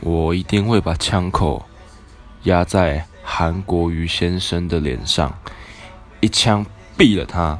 我一定会把枪口压在韩国瑜先生的脸上一枪毙了他。